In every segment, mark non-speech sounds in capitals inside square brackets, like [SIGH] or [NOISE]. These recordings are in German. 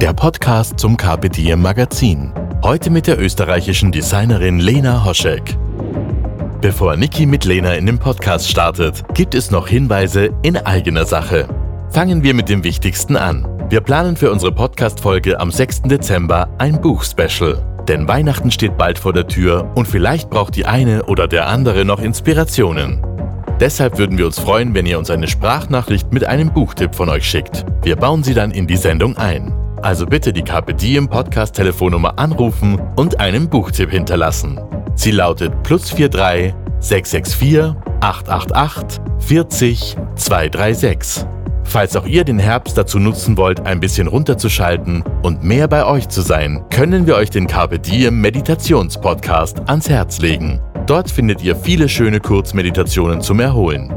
der Podcast zum Carpe Diem Magazin. Heute mit der österreichischen Designerin Lena Hoschek. Bevor Niki mit Lena in den Podcast startet, gibt es noch Hinweise in eigener Sache. Fangen wir mit dem Wichtigsten an. Wir planen für unsere Podcast-Folge am 6. Dezember ein Buch-Special. Denn Weihnachten steht bald vor der Tür und vielleicht braucht die eine oder der andere noch Inspirationen. Deshalb würden wir uns freuen, wenn ihr uns eine Sprachnachricht mit einem Buchtipp von euch schickt. Wir bauen sie dann in die Sendung ein. Also bitte die Carpe Diem Podcast Telefonnummer anrufen und einen Buchtipp hinterlassen. Sie lautet plus 43 664 888 40 236. Falls auch ihr den Herbst dazu nutzen wollt, ein bisschen runterzuschalten und mehr bei euch zu sein, können wir euch den Carpe Diem Meditationspodcast ans Herz legen. Dort findet ihr viele schöne Kurzmeditationen zum Erholen.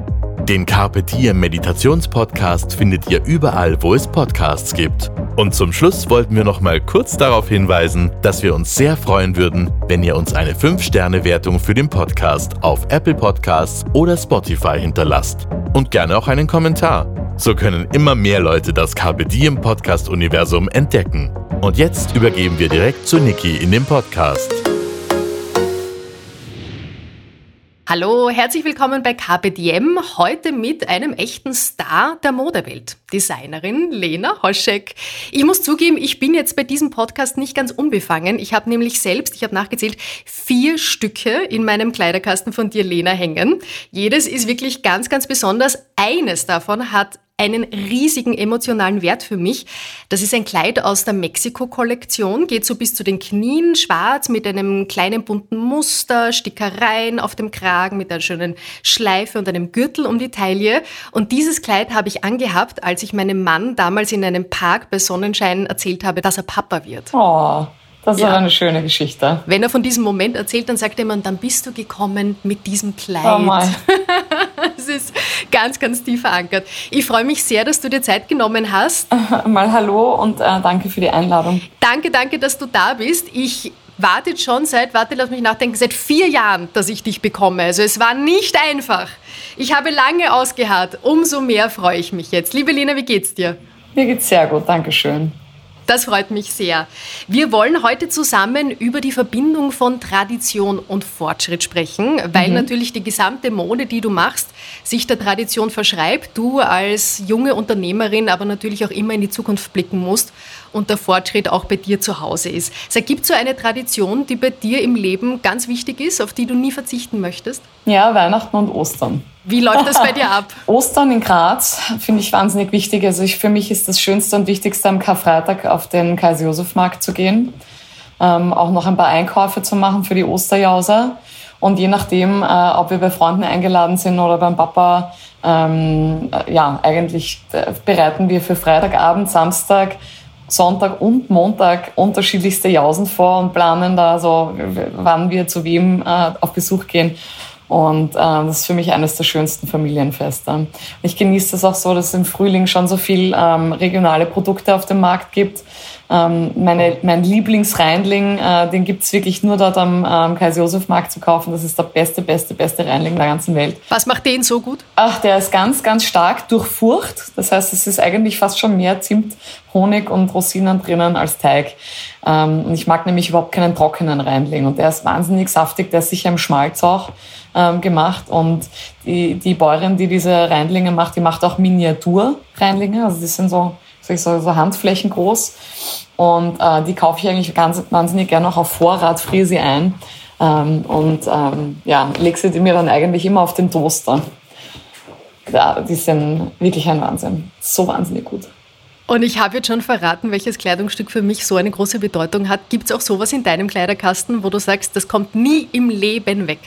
Den Carpe Diem Meditationspodcast findet ihr überall, wo es Podcasts gibt. Und zum Schluss wollten wir noch mal kurz darauf hinweisen, dass wir uns sehr freuen würden, wenn ihr uns eine 5-Sterne-Wertung für den Podcast auf Apple Podcasts oder Spotify hinterlasst. Und gerne auch einen Kommentar. So können immer mehr Leute das Carpe Diem Podcast-Universum entdecken. Und jetzt übergeben wir direkt zu Niki in dem Podcast. Hallo, herzlich willkommen bei Diem. Heute mit einem echten Star der Modewelt, Designerin Lena Hoschek. Ich muss zugeben, ich bin jetzt bei diesem Podcast nicht ganz unbefangen. Ich habe nämlich selbst, ich habe nachgezählt, vier Stücke in meinem Kleiderkasten von dir, Lena, hängen. Jedes ist wirklich ganz, ganz besonders. Eines davon hat einen riesigen emotionalen Wert für mich. Das ist ein Kleid aus der Mexiko-Kollektion, geht so bis zu den Knien, schwarz mit einem kleinen bunten Muster, Stickereien auf dem Kragen mit einer schönen Schleife und einem Gürtel um die Taille. Und dieses Kleid habe ich angehabt, als ich meinem Mann damals in einem Park bei Sonnenschein erzählt habe, dass er Papa wird. Oh. Das ist Ja. eine schöne Geschichte. Wenn er von diesem Moment erzählt, dann sagt er immer, dann bist du gekommen mit diesem Kleid. Oh mein. [LAUGHS] Das ist ganz, ganz tief verankert. Ich freue mich sehr, dass du dir Zeit genommen hast. [LAUGHS] Mal hallo und äh, danke für die Einladung. Danke, danke, dass du da bist. Ich warte schon seit, warte, lass mich nachdenken, seit vier Jahren, dass ich dich bekomme. Also es war nicht einfach. Ich habe lange ausgeharrt. Umso mehr freue ich mich jetzt. Liebe Lena, wie geht's dir? Mir geht's sehr gut, Dankeschön. Das freut mich sehr. Wir wollen heute zusammen über die Verbindung von Tradition und Fortschritt sprechen, weil natürlich die gesamte Mode, die du machst, sich der Tradition verschreibt. Du als junge Unternehmerin aber natürlich auch immer in die Zukunft blicken musst und der Fortschritt auch bei dir zu Hause ist. Gibt es so eine Tradition, die bei dir im Leben ganz wichtig ist, auf die du nie verzichten möchtest? Ja, Weihnachten und Ostern. Wie läuft das bei dir [LAUGHS] ab? Ostern in Graz finde ich wahnsinnig wichtig. Also ich, für mich ist das Schönste und Wichtigste am Karfreitag auf den Kaiser-Josef-Markt zu gehen. Ähm, auch noch ein paar Einkäufe zu machen für die Osterjause. Und je nachdem, äh, ob wir bei Freunden eingeladen sind oder beim Papa, ähm, äh, ja, eigentlich äh, bereiten wir für Freitagabend, Samstag, Sonntag und Montag unterschiedlichste Jausen vor und planen da so, wann wir zu wem äh, auf Besuch gehen. Und äh, das ist für mich eines der schönsten Familienfeste. Ich genieße es auch so, dass es im Frühling schon so viel ähm, regionale Produkte auf dem Markt gibt. Ähm, meine, mein Lieblingsreinling, äh, den gibt's wirklich nur dort am ähm, Kaiser-Josef-Markt zu kaufen. Das ist der beste, beste, beste Reinling der ganzen Welt. Was macht den so gut? Ach, der ist ganz, ganz stark durchfurcht. Das heißt, es ist eigentlich fast schon mehr Zimt, Honig und Rosinen drinnen als Teig. Ähm, und ich mag nämlich überhaupt keinen trockenen Reinling. Und der ist wahnsinnig saftig, der ist sicher im Schmalz auch ähm, gemacht. Und die, die Bäuerin, die diese Reinlinge macht, die macht auch Miniatur-Reinlinge. Also die sind so, ich so, so Handflächen groß. Und äh, die kaufe ich eigentlich ganz, wahnsinnig gerne auch auf Vorrat, friere sie ein. Ähm, und ähm, ja, lege sie mir dann eigentlich immer auf den Toaster. Ja, die sind wirklich ein Wahnsinn. So wahnsinnig gut. Und ich habe jetzt schon verraten, welches Kleidungsstück für mich so eine große Bedeutung hat. Gibt es auch sowas in deinem Kleiderkasten, wo du sagst, das kommt nie im Leben weg?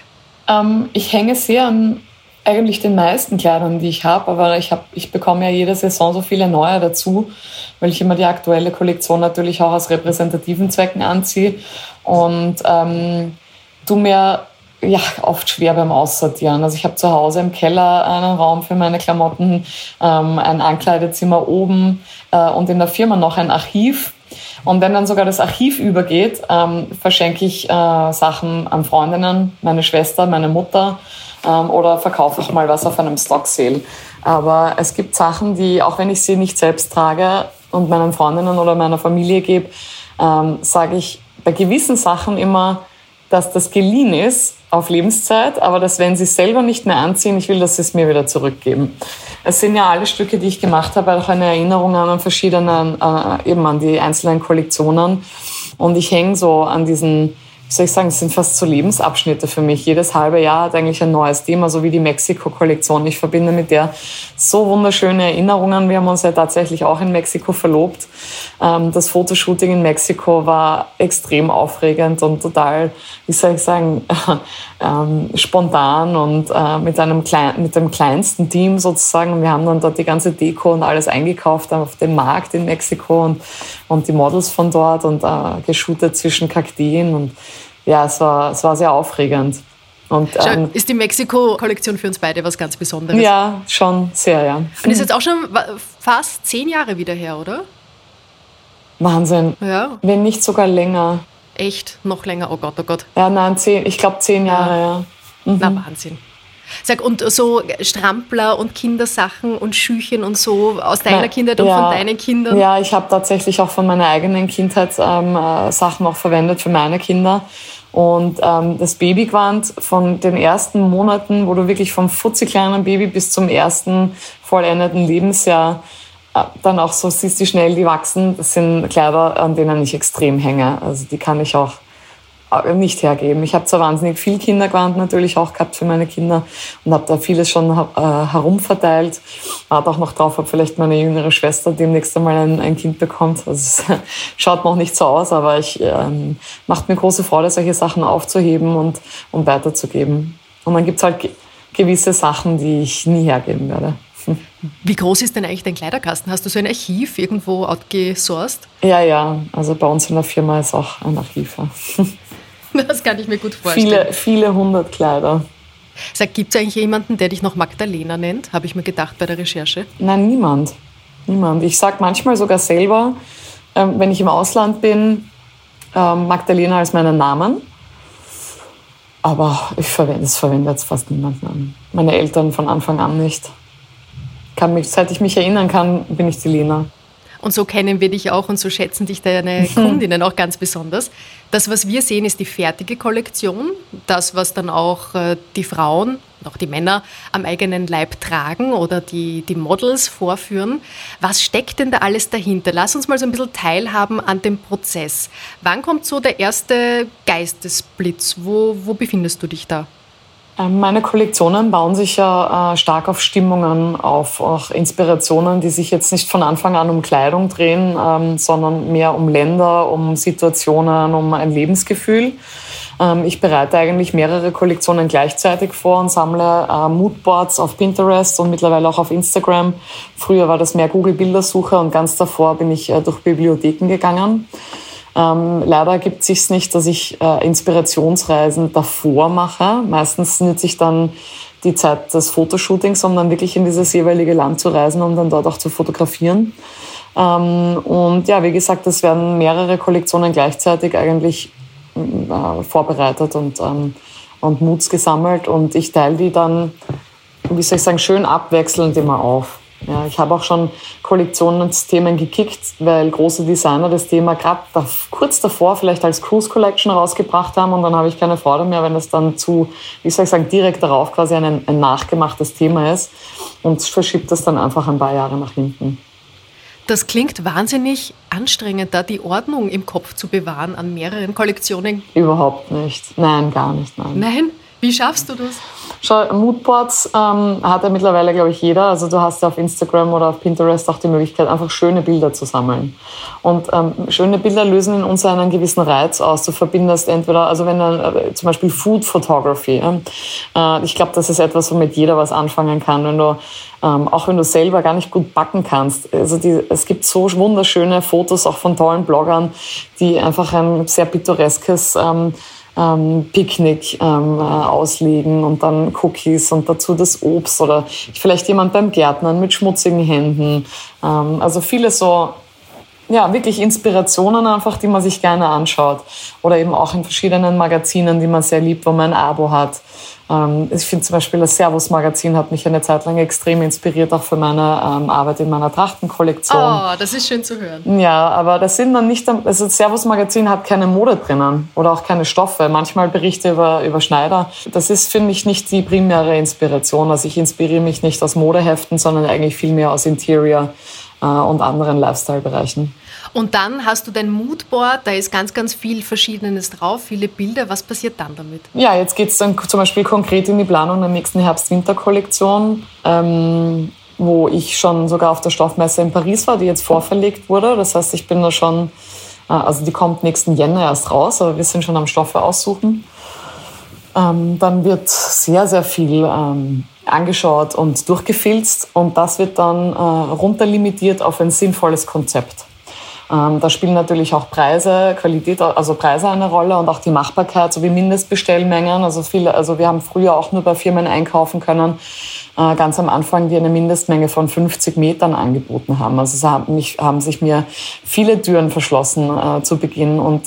Ähm, ich hänge sehr an eigentlich den meisten Kleidern, die ich habe, aber ich, hab, ich bekomme ja jede Saison so viele neue dazu, weil ich immer die aktuelle Kollektion natürlich auch aus repräsentativen Zwecken anziehe und ähm, tu mir ja, oft schwer beim Aussortieren. Also ich habe zu Hause im Keller einen Raum für meine Klamotten, ähm, ein Ankleidezimmer oben äh, und in der Firma noch ein Archiv. Und wenn dann sogar das Archiv übergeht, ähm, verschenke ich äh, Sachen an Freundinnen, meine Schwester, meine Mutter ähm, oder verkaufe ich mal was auf einem Stock Sale. Aber es gibt Sachen, die, auch wenn ich sie nicht selbst trage und meinen Freundinnen oder meiner Familie gebe, ähm, sage ich bei gewissen Sachen immer, dass das geliehen ist auf Lebenszeit, aber dass wenn sie es selber nicht mehr anziehen, ich will, dass sie es mir wieder zurückgeben. Es sind ja alle Stücke, die ich gemacht habe, auch eine Erinnerung an verschiedenen, äh, eben an die einzelnen Kollektionen. Und ich hänge so an diesen soll ich sagen, es sind fast so Lebensabschnitte für mich. Jedes halbe Jahr hat eigentlich ein neues Thema, so wie die Mexiko-Kollektion. Ich verbinde mit der so wunderschöne Erinnerungen. Wir haben uns ja tatsächlich auch in Mexiko verlobt. Ähm, das Fotoshooting in Mexiko war extrem aufregend und total, wie soll ich sagen, [LAUGHS] ähm, spontan und äh, mit einem klein, mit dem kleinsten Team sozusagen. Wir haben dann dort die ganze Deko und alles eingekauft auf dem Markt in Mexiko und, und die Models von dort und äh, geshootet zwischen Kakteen und ja, es war, es war sehr aufregend. Und, ähm, ist die Mexiko-Kollektion für uns beide was ganz Besonderes? Ja, schon sehr, ja. Und ist jetzt auch schon fast zehn Jahre wieder her, oder? Wahnsinn. Ja. Wenn nicht sogar länger. Echt? Noch länger? Oh Gott, oh Gott. Ja, nein, zehn, ich glaube zehn Jahre, ja. ja. Mhm. Na, Wahnsinn. Sag, und so Strampler und Kindersachen und Schüchen und so aus deiner Na, Kindheit und ja, von deinen Kindern? Ja, ich habe tatsächlich auch von meiner eigenen Kindheit ähm, äh, Sachen auch verwendet für meine Kinder. Und ähm, das Babygewand von den ersten Monaten, wo du wirklich vom futzikleinen Baby bis zum ersten vollendeten Lebensjahr äh, dann auch so siehst, wie schnell die wachsen, das sind Kleider, an denen ich extrem hänge. Also die kann ich auch nicht hergeben. Ich habe zwar wahnsinnig viel Kindergewand natürlich auch gehabt für meine Kinder und habe da vieles schon äh, herumverteilt. Warte auch noch drauf, ob vielleicht meine jüngere Schwester demnächst einmal ein, ein Kind bekommt. Also es [LAUGHS] schaut noch nicht so aus, aber ich ähm, macht mir große Freude, solche Sachen aufzuheben und, und weiterzugeben. Und dann gibt's halt gewisse Sachen, die ich nie hergeben werde. [LAUGHS] Wie groß ist denn eigentlich dein Kleiderkasten? Hast du so ein Archiv irgendwo outgesourced? Ja, ja. Also bei uns in der Firma ist auch ein Archiv. [LAUGHS] Das kann ich mir gut vorstellen. Viele, viele hundert Kleider. Sag, gibt es eigentlich jemanden, der dich noch Magdalena nennt? Habe ich mir gedacht bei der Recherche. Nein, niemand. Niemand. Ich sage manchmal sogar selber, ähm, wenn ich im Ausland bin, ähm, Magdalena als meinen Namen. Aber ich verwende es verwende jetzt fast niemanden Meine Eltern von Anfang an nicht. Kann mich, seit ich mich erinnern kann, bin ich die Lena. Und so kennen wir dich auch und so schätzen dich deine Kundinnen auch ganz besonders. Das, was wir sehen, ist die fertige Kollektion. Das, was dann auch äh, die Frauen, auch die Männer am eigenen Leib tragen oder die, die Models vorführen. Was steckt denn da alles dahinter? Lass uns mal so ein bisschen teilhaben an dem Prozess. Wann kommt so der erste Geistesblitz? Wo, wo befindest du dich da? Ähm, meine Kollektionen bauen sich ja äh, stark auf Stimmungen, auf auch Inspirationen, die sich jetzt nicht von Anfang an um Kleidung drehen, ähm, sondern mehr um Länder, um Situationen, um ein Lebensgefühl. Ähm, ich bereite eigentlich mehrere Kollektionen gleichzeitig vor und sammle äh, Moodboards auf Pinterest und mittlerweile auch auf Instagram. Früher war das mehr Google-Bildersuche und ganz davor bin ich äh, durch Bibliotheken gegangen. Ähm, leider gibt es sich nicht, dass ich äh, Inspirationsreisen davor mache. Meistens nütze ich dann die Zeit des Fotoshootings, um dann wirklich in dieses jeweilige Land zu reisen, um dann dort auch zu fotografieren. Ähm, und ja, wie gesagt, es werden mehrere Kollektionen gleichzeitig eigentlich äh, vorbereitet und, ähm, und Moods gesammelt und ich teile die dann, wie soll ich sagen, schön abwechselnd immer auf. Ja, ich habe auch schon Kollektionsthemen gekickt, weil große Designer das Thema gerade da, kurz davor vielleicht als Cruise Collection rausgebracht haben und dann habe ich keine Freude mehr, wenn es dann zu, wie soll ich sagen, direkt darauf quasi ein, ein nachgemachtes Thema ist und verschiebt das dann einfach ein paar Jahre nach hinten. Das klingt wahnsinnig anstrengend, da die Ordnung im Kopf zu bewahren an mehreren Kollektionen. Überhaupt nicht. Nein, gar nicht. Nein. Nein? Wie schaffst du das? Schau, Moodboards ähm, hat ja mittlerweile, glaube ich, jeder. Also du hast ja auf Instagram oder auf Pinterest auch die Möglichkeit, einfach schöne Bilder zu sammeln. Und ähm, schöne Bilder lösen in uns einen gewissen Reiz aus. Du verbindest entweder, also wenn du äh, zum Beispiel Food Photography, äh, ich glaube, das ist etwas, womit jeder was anfangen kann. Wenn du ähm, auch wenn du selber gar nicht gut backen kannst. Also die, es gibt so wunderschöne Fotos auch von tollen Bloggern, die einfach ein sehr pittoreskes ähm, ähm, Picknick ähm, äh, auslegen und dann Cookies und dazu das Obst oder vielleicht jemand beim Gärtnern mit schmutzigen Händen. Ähm, also viele so ja, wirklich Inspirationen einfach, die man sich gerne anschaut. Oder eben auch in verschiedenen Magazinen, die man sehr liebt, wo man ein Abo hat. Ähm, ich finde zum Beispiel das Servus-Magazin hat mich eine Zeit lang extrem inspiriert, auch für meine ähm, Arbeit in meiner Trachtenkollektion. Oh, das ist schön zu hören. Ja, aber das sind dann nicht, also Servus-Magazin hat keine Mode drinnen oder auch keine Stoffe. Manchmal Berichte über, über Schneider. Das ist, finde ich, nicht die primäre Inspiration. Also ich inspiriere mich nicht aus Modeheften, sondern eigentlich vielmehr aus Interior und anderen Lifestyle-Bereichen. Und dann hast du dein Moodboard, da ist ganz, ganz viel Verschiedenes drauf, viele Bilder. Was passiert dann damit? Ja, jetzt geht es dann zum Beispiel konkret in die Planung der nächsten Herbst-Winter-Kollektion. Ähm, wo ich schon sogar auf der Stoffmesse in Paris war, die jetzt vorverlegt wurde. Das heißt, ich bin da schon, äh, also die kommt nächsten Jänner erst raus, aber wir sind schon am Stoffe aussuchen. Ähm, dann wird sehr, sehr viel ähm, angeschaut und durchgefilzt und das wird dann äh, runterlimitiert auf ein sinnvolles Konzept. Ähm, da spielen natürlich auch Preise, Qualität, also Preise eine Rolle und auch die Machbarkeit sowie Mindestbestellmengen. Also viele, also wir haben früher auch nur bei Firmen einkaufen können, äh, ganz am Anfang, die eine Mindestmenge von 50 Metern angeboten haben. Also es haben, mich, haben sich mir viele Türen verschlossen äh, zu Beginn und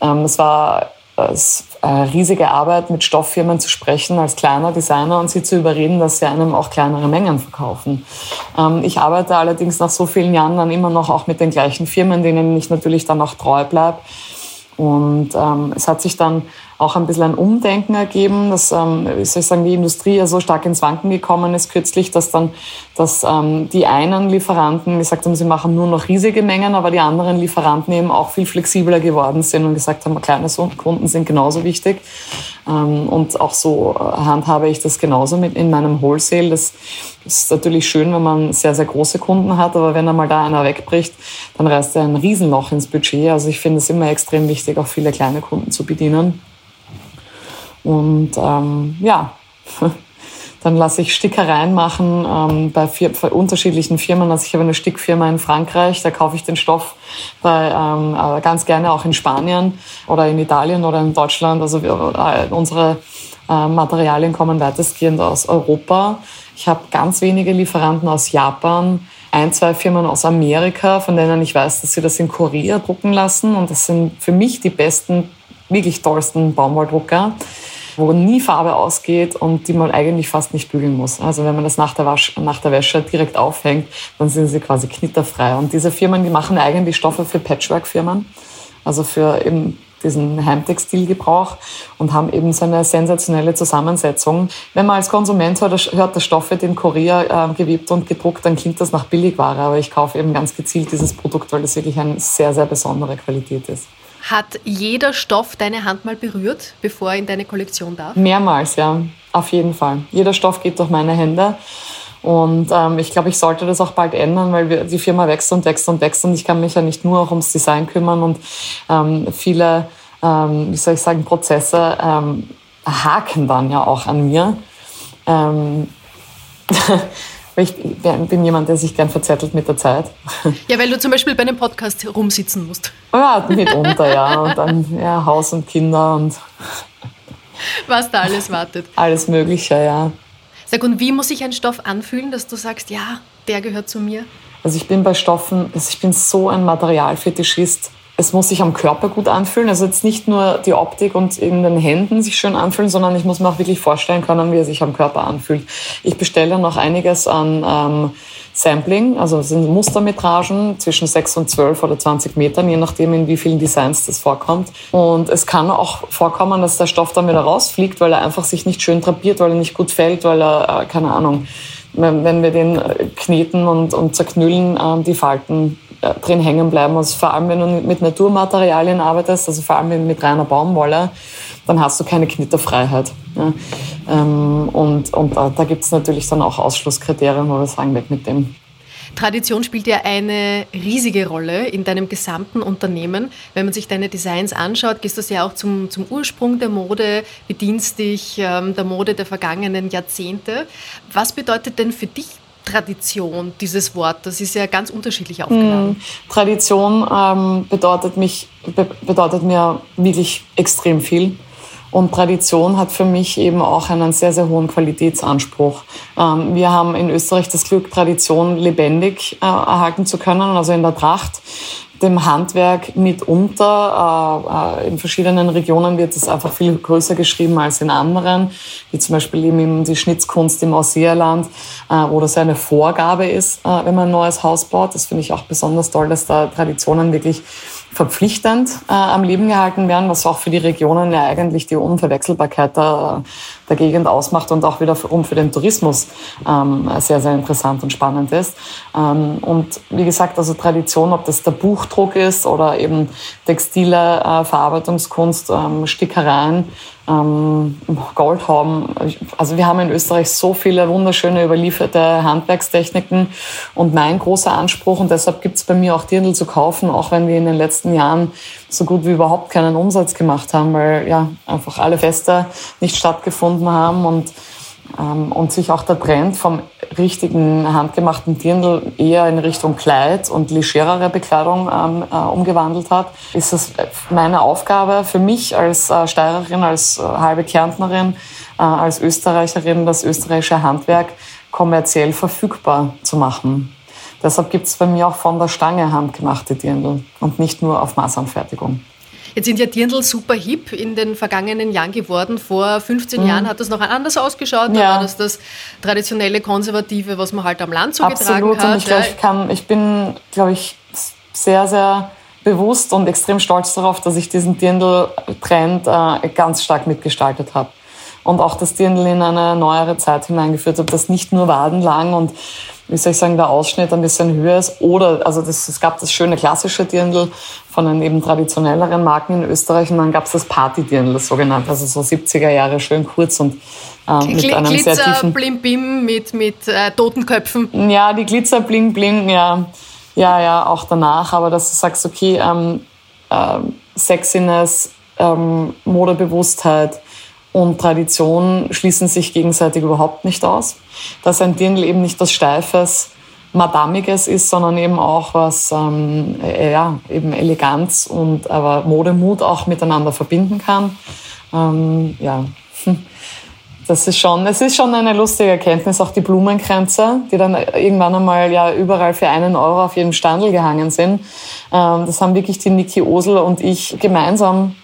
ähm, es war es äh, riesige Arbeit, mit Stofffirmen zu sprechen als kleiner Designer und sie zu überreden, dass sie einem auch kleinere Mengen verkaufen. Ähm, ich arbeite allerdings nach so vielen Jahren dann immer noch auch mit den gleichen Firmen, denen ich natürlich dann auch treu bleibe. Und ähm, es hat sich dann auch ein bisschen ein Umdenken ergeben, dass, ähm, wie soll ich sagen, die Industrie ja so stark ins Wanken gekommen ist kürzlich, dass dann dass, ähm, die einen Lieferanten gesagt haben, sie machen nur noch riesige Mengen, aber die anderen Lieferanten eben auch viel flexibler geworden sind und gesagt haben, kleine Kunden sind genauso wichtig. Ähm, und auch so äh, handhabe ich das genauso mit in meinem Wholesale. Das ist natürlich schön, wenn man sehr, sehr große Kunden hat, aber wenn einmal da einer wegbricht, dann reißt er ein Riesenloch ins Budget. Also ich finde es immer extrem wichtig, auch viele kleine Kunden zu bedienen. Und ähm, ja, [LAUGHS] dann lasse ich Stickereien machen ähm, bei, vier, bei unterschiedlichen Firmen. Also ich habe eine Stickfirma in Frankreich, da kaufe ich den Stoff bei, ähm, äh, ganz gerne auch in Spanien oder in Italien oder in Deutschland. Also wir, äh, unsere äh, Materialien kommen weitestgehend aus Europa. Ich habe ganz wenige Lieferanten aus Japan, ein, zwei Firmen aus Amerika, von denen ich weiß, dass sie das in Korea drucken lassen. Und das sind für mich die besten, wirklich tollsten Baumwolldrucker wo nie Farbe ausgeht und die man eigentlich fast nicht bügeln muss. Also wenn man das nach der, Wasch, nach der Wäsche direkt aufhängt, dann sind sie quasi knitterfrei. Und diese Firmen, die machen eigentlich Stoffe für Patchwork-Firmen, also für eben diesen Heimtextilgebrauch und haben eben so eine sensationelle Zusammensetzung. Wenn man als Konsument hört, hört der Stoff wird in Korea äh, gewebt und gedruckt, dann klingt das nach Billigware, aber ich kaufe eben ganz gezielt dieses Produkt, weil das wirklich eine sehr, sehr besondere Qualität ist. Hat jeder Stoff deine Hand mal berührt, bevor er in deine Kollektion darf? Mehrmals, ja, auf jeden Fall. Jeder Stoff geht durch meine Hände. Und ähm, ich glaube, ich sollte das auch bald ändern, weil wir, die Firma wächst und wächst und wächst und ich kann mich ja nicht nur auch ums Design kümmern und ähm, viele, ähm, wie soll ich sagen, Prozesse ähm, haken dann ja auch an mir. [LAUGHS] Ähm, ich bin jemand, der sich gern verzettelt mit der Zeit. Ja, weil du zum Beispiel bei einem Podcast rumsitzen musst. Ja, mitunter, ja. Und dann ja, Haus und Kinder und. Was da alles wartet. Alles Mögliche, ja. Sag, und wie muss sich ein Stoff anfühlen, dass du sagst, ja, der gehört zu mir? Also ich bin bei Stoffen, also ich bin so ein Materialfetischist es muss sich am Körper gut anfühlen. Also jetzt nicht nur die Optik und in den Händen sich schön anfühlen, sondern ich muss mir auch wirklich vorstellen können, wie er sich am Körper anfühlt. Ich bestelle noch einiges an ähm, Sampling, also sind Mustermetragen zwischen 6 und 12 oder 20 Metern, je nachdem, in wie vielen Designs das vorkommt. Und es kann auch vorkommen, dass der Stoff dann wieder rausfliegt, weil er einfach sich nicht schön drapiert, weil er nicht gut fällt, weil er, äh, keine Ahnung, wenn wir den kneten und, und zerknüllen, äh, die Falten äh, drin hängen bleiben. Also vor allem, wenn du mit Naturmaterialien arbeitest, also vor allem mit reiner Baumwolle, dann hast du keine Knitterfreiheit. Ja. Ähm, und und da, da gibt es natürlich dann auch Ausschlusskriterien, wo wir sagen, weg mit dem. Tradition spielt ja eine riesige Rolle in deinem gesamten Unternehmen. Wenn man sich deine Designs anschaut, gehst du ja auch zum, zum Ursprung der Mode, bedienst dich ähm, der Mode der vergangenen Jahrzehnte. Was bedeutet denn für dich Tradition, dieses Wort? Das ist ja ganz unterschiedlich aufgeladen. Hm, Tradition ähm, bedeutet, mich, be bedeutet mir wirklich extrem viel. Und Tradition hat für mich eben auch einen sehr, sehr hohen Qualitätsanspruch. Ähm, wir haben in Österreich das Glück, Tradition lebendig äh, erhalten zu können, also in der Tracht dem Handwerk mitunter. Äh, äh, in verschiedenen Regionen wird es einfach viel größer geschrieben als in anderen, wie zum Beispiel eben die Schnitzkunst im Ausseerland, wo das eine Vorgabe ist, wenn man ein neues Haus baut. Das finde ich auch besonders toll, dass da Traditionen wirklich verpflichtend äh, am Leben gehalten werden, was auch für die Regionen ja eigentlich die Unverwechselbarkeit der, der Gegend ausmacht und auch wiederum für den Tourismus ähm, sehr, sehr interessant und spannend ist. Ähm, und wie gesagt, also Tradition, ob das der Buchdruck ist oder eben textile äh, Verarbeitungskunst, ähm, Stickereien, ähm, Gold haben. Also wir haben in Österreich so viele wunderschöne überlieferte Handwerkstechniken und mein großer Anspruch und deshalb gibt es bei mir auch Dirndl zu kaufen, auch wenn wir in den letzten Jahren so gut wie überhaupt keinen Umsatz gemacht haben, weil ja einfach alle Feste nicht stattgefunden haben und und sich auch der Trend vom richtigen handgemachten Dirndl eher in Richtung Kleid und legerere Bekleidung ähm, äh, umgewandelt hat, ist es meine Aufgabe für mich als äh, Steirerin, als äh, halbe Kärntnerin, äh, als Österreicherin, das österreichische Handwerk kommerziell verfügbar zu machen. Deshalb gibt es bei mir auch von der Stange handgemachte Dirndl und nicht nur auf Maßanfertigung. Jetzt sind ja Dirndl super hip in den vergangenen Jahren geworden. Vor 15 mhm. Jahren hat das noch anders ausgeschaut. Da ja. war das das traditionelle Konservative, was man halt am Land so Absolut. hat. Und ich, kann, ich bin, glaube ich, sehr, sehr bewusst und extrem stolz darauf, dass ich diesen Dirndl-Trend äh, ganz stark mitgestaltet habe. Und auch das Dirndl in eine neuere Zeit hineingeführt habe, das nicht nur wadenlang und wie soll ich sagen, der Ausschnitt ein bisschen höher ist. Oder, also das, es gab das schöne klassische Dirndl von den eben traditionelleren Marken in Österreich und dann gab es das Party-Dirndl, das sogenannte, also so 70er Jahre, schön kurz und äh, mit Gl einem Glitzer, sehr tiefen... Blim Bim mit, mit äh, Totenköpfen. Ja, die Glitzer, Bling Bling, ja, ja, ja, auch danach, aber dass du sagst, okay, ähm, äh, Sexiness, ähm, Modebewusstheit, und Tradition schließen sich gegenseitig überhaupt nicht aus. Dass ein Dirndl eben nicht was Steifes, Madamiges ist, sondern eben auch was, ähm, ja, eben Eleganz und aber Modemut auch miteinander verbinden kann. Ähm, ja, [LAUGHS] das ist schon, es ist schon eine lustige Erkenntnis, auch die Blumenkränze, die dann irgendwann einmal ja überall für einen Euro auf jedem Standel gehangen sind. Ähm, das haben wirklich die Niki Osel und ich gemeinsam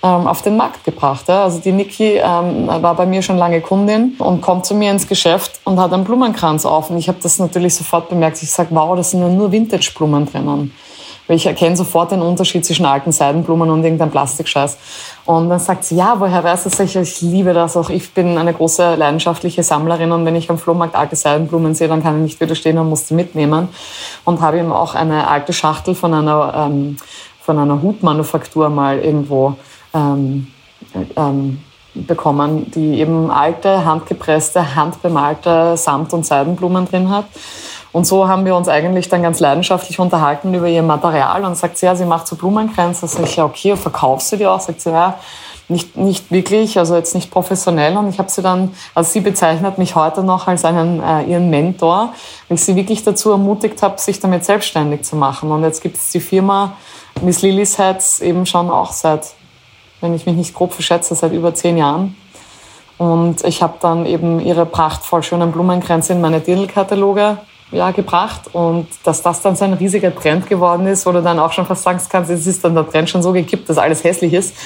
auf den Markt gebracht. Ja. Also die Niki ähm, war bei mir schon lange Kundin und kommt zu mir ins Geschäft und hat einen Blumenkranz auf. Und ich habe das natürlich sofort bemerkt. Ich sage, wow, das sind ja nur Vintage-Blumen drinnen. Weil ich erkenne sofort den Unterschied zwischen alten Seidenblumen und irgendeinem Plastikscheiß. Und dann sagt sie, ja, woher weiß das? Ich, ich liebe das auch. Ich bin eine große leidenschaftliche Sammlerin und wenn ich am Flohmarkt alte Seidenblumen sehe, dann kann ich nicht widerstehen und muss sie mitnehmen. Und habe ihm auch eine alte Schachtel von einer, ähm, von einer Hutmanufaktur mal irgendwo ähm, ähm, bekommen, die eben alte, handgepresste, handbemalte Samt- und Seidenblumen drin hat. Und so haben wir uns eigentlich dann ganz leidenschaftlich unterhalten über ihr Material und sagt sie, ja, sie macht so Blumenkränze. Sag ich, ja, okay, verkaufst du die auch? Sagt sie, ja, nicht, nicht wirklich, also jetzt nicht professionell. Und ich habe sie dann, also sie bezeichnet mich heute noch als einen, äh, ihren Mentor, weil ich sie wirklich dazu ermutigt habe, sich damit selbstständig zu machen. Und jetzt gibt es die Firma Miss Lillys Heads eben schon auch seit wenn ich mich nicht grob verschätze, seit über zehn Jahren. Und ich habe dann eben ihre prachtvoll schönen Blumenkränze in meine Dirndl-Kataloge ja, gebracht. Und dass das dann so ein riesiger Trend geworden ist, wo du dann auch schon fast sagen kannst, es ist dann der Trend schon so gekippt, dass alles hässlich ist.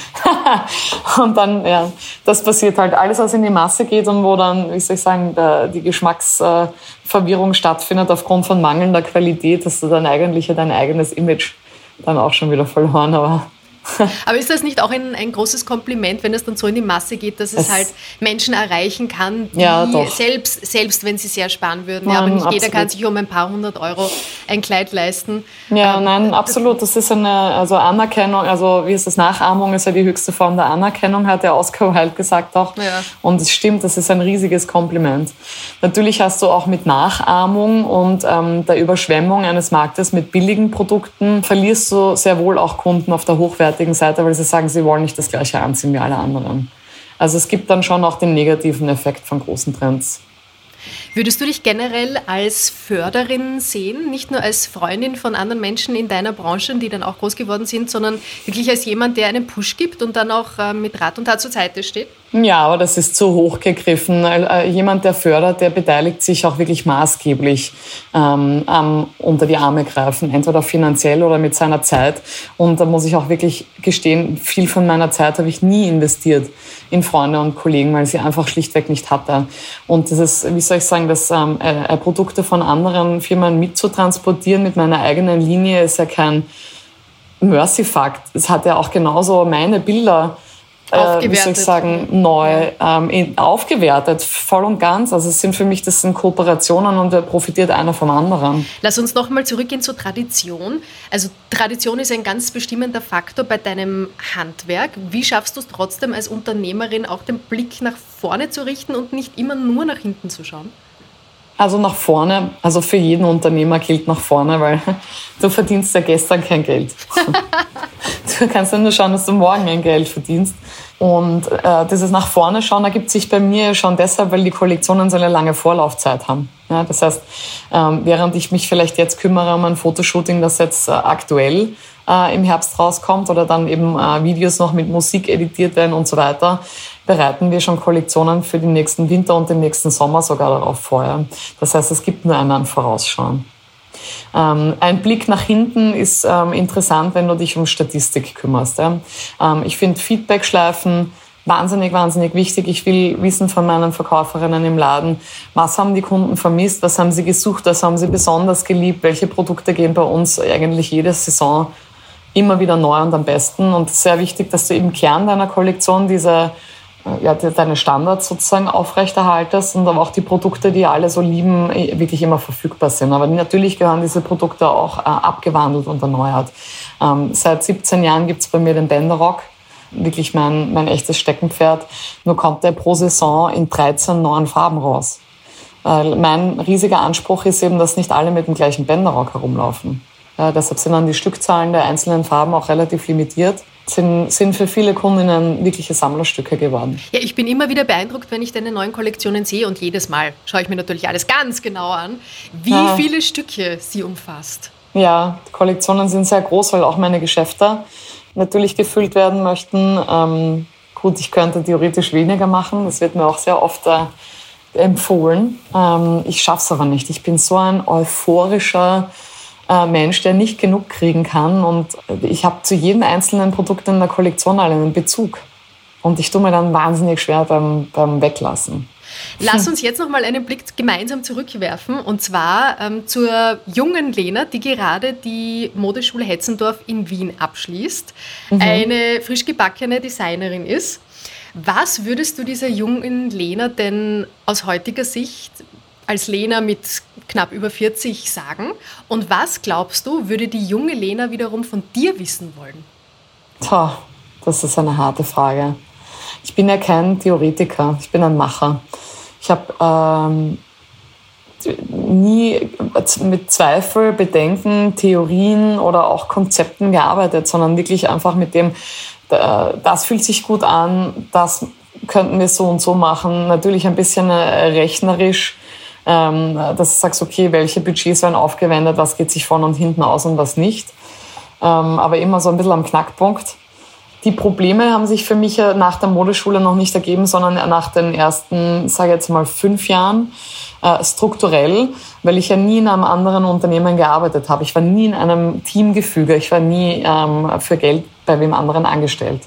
[LAUGHS] und dann, ja, das passiert halt alles, was in die Masse geht und wo dann, wie soll ich sagen, die Geschmacksverwirrung stattfindet aufgrund von mangelnder Qualität, dass du dann eigentlich dein eigenes Image dann auch schon wieder verloren, aber [LAUGHS] Aber ist das nicht auch ein, ein großes Kompliment, wenn es dann so in die Masse geht, dass es, es halt Menschen erreichen kann, die ja, selbst, selbst wenn sie sehr sparen würden, nein, ja, aber nicht absolut. jeder kann sich um ein paar hundert Euro ein Kleid leisten. Ja, ähm, nein, absolut. Das ist eine also Anerkennung, also wie ist das, Nachahmung ist ja die höchste Form der Anerkennung, hat der Oscar Wilde gesagt auch. Ja. Und es stimmt, das ist ein riesiges Kompliment. Natürlich hast du auch mit Nachahmung und ähm, der Überschwemmung eines Marktes mit billigen Produkten verlierst du sehr wohl auch Kunden auf der hochwertigen Seite, weil sie sagen, sie wollen nicht das gleiche anziehen wie alle anderen. Also es gibt dann schon auch den negativen Effekt von großen Trends. Würdest du dich generell als Förderin sehen, nicht nur als Freundin von anderen Menschen in deiner Branche, die dann auch groß geworden sind, sondern wirklich als jemand, der einen Push gibt und dann auch äh, mit Rat und Tat zur Seite steht? Ja, aber das ist zu hoch gegriffen. Äh, jemand, der fördert, der beteiligt sich auch wirklich maßgeblich ähm, am unter die Arme greifen, entweder finanziell oder mit seiner Zeit. Und da muss ich auch wirklich gestehen, viel von meiner Zeit habe ich nie investiert in Freunde und Kollegen, weil ich sie einfach schlichtweg nicht hatte. Und das ist, wie soll ich sagen, das ähm, äh, Produkte von anderen Firmen mitzutransportieren mit meiner eigenen Linie ist ja kein Mercy-Fakt. Es hat ja auch genauso meine Bilder äh, wie soll ich sagen, neu ähm, in, aufgewertet, voll und ganz. Also es sind für mich, das sind Kooperationen und da profitiert einer vom anderen. Lass uns nochmal zurückgehen zur Tradition. Also Tradition ist ein ganz bestimmender Faktor bei deinem Handwerk. Wie schaffst du es trotzdem als Unternehmerin auch den Blick nach vorne zu richten und nicht immer nur nach hinten zu schauen? Also nach vorne, also für jeden Unternehmer gilt nach vorne, weil [LAUGHS] du verdienst ja gestern kein Geld. [LAUGHS] du kannst ja nur schauen, dass du morgen ein Geld verdienst. Und äh, dieses nach vorne schauen ergibt sich bei mir schon deshalb, weil die Kollektionen so eine lange Vorlaufzeit haben. Ja, das heißt, ähm, während ich mich vielleicht jetzt kümmere um ein Fotoshooting, das jetzt äh, aktuell äh, im Herbst rauskommt oder dann eben äh, Videos noch mit Musik editiert werden und so weiter, bereiten wir schon Kollektionen für den nächsten Winter und den nächsten Sommer sogar darauf vor. Das heißt, es gibt nur einen Vorausschauen. Ähm, ein Blick nach hinten ist ähm, interessant, wenn du dich um Statistik kümmerst. Ja? Ähm, ich finde Feedbackschleifen wahnsinnig, wahnsinnig wichtig. Ich will wissen von meinen Verkäuferinnen im Laden, was haben die Kunden vermisst, was haben sie gesucht, was haben sie besonders geliebt, welche Produkte gehen bei uns eigentlich jede Saison immer wieder neu und am besten. Und sehr wichtig, dass du im Kern deiner Kollektion diese ja, deine Standards sozusagen aufrechterhaltest und aber auch die Produkte, die alle so lieben, wirklich immer verfügbar sind. Aber natürlich gehören diese Produkte auch äh, abgewandelt und erneuert. Ähm, seit 17 Jahren gibt's bei mir den Bänderrock, wirklich mein, mein echtes Steckenpferd. Nur kommt der pro Saison in 13 neuen Farben raus. Äh, mein riesiger Anspruch ist eben, dass nicht alle mit dem gleichen Bänderrock herumlaufen. Äh, deshalb sind dann die Stückzahlen der einzelnen Farben auch relativ limitiert sind, sind für viele Kundinnen wirkliche Sammlerstücke geworden. Ja, ich bin immer wieder beeindruckt, wenn ich deine neuen Kollektionen sehe und jedes Mal schaue ich mir natürlich alles ganz genau an, wie ja. viele Stücke sie umfasst. Ja, die Kollektionen sind sehr groß, weil auch meine Geschäfte natürlich gefüllt werden möchten. Ähm, gut, ich könnte theoretisch weniger machen, das wird mir auch sehr oft äh, empfohlen. Ähm, ich schaffe es aber nicht. Ich bin so ein euphorischer Mensch, der nicht genug kriegen kann. Und ich habe zu jedem einzelnen Produkt in der Kollektion einen Bezug. Und ich tue mir dann wahnsinnig schwer beim, beim Weglassen. Lass uns jetzt noch mal einen Blick gemeinsam zurückwerfen und zwar ähm, zur jungen Lena, die gerade die Modeschule Hetzendorf in Wien abschließt, mhm. eine frisch gebackene Designerin ist. Was würdest du dieser jungen Lena denn aus heutiger Sicht als Lena mit knapp über 40 sagen? Und was glaubst du, würde die junge Lena wiederum von dir wissen wollen? Tja, das ist eine harte Frage. Ich bin ja kein Theoretiker, ich bin ein Macher. Ich habe ähm, nie mit Zweifel, Bedenken, Theorien oder auch Konzepten gearbeitet, sondern wirklich einfach mit dem, das fühlt sich gut an, das könnten wir so und so machen. Natürlich ein bisschen äh, rechnerisch ähm, dass du sagst, okay, welche Budgets werden aufgewendet, was geht sich vorne und hinten aus und was nicht. Ähm, aber immer so ein bisschen am Knackpunkt. Die Probleme haben sich für mich nach der Modeschule noch nicht ergeben, sondern nach den ersten, sage ich jetzt mal, fünf Jahren äh, strukturell, weil ich ja nie in einem anderen Unternehmen gearbeitet habe. Ich war nie in einem Teamgefüge, ich war nie ähm, für Geld bei wem anderen angestellt.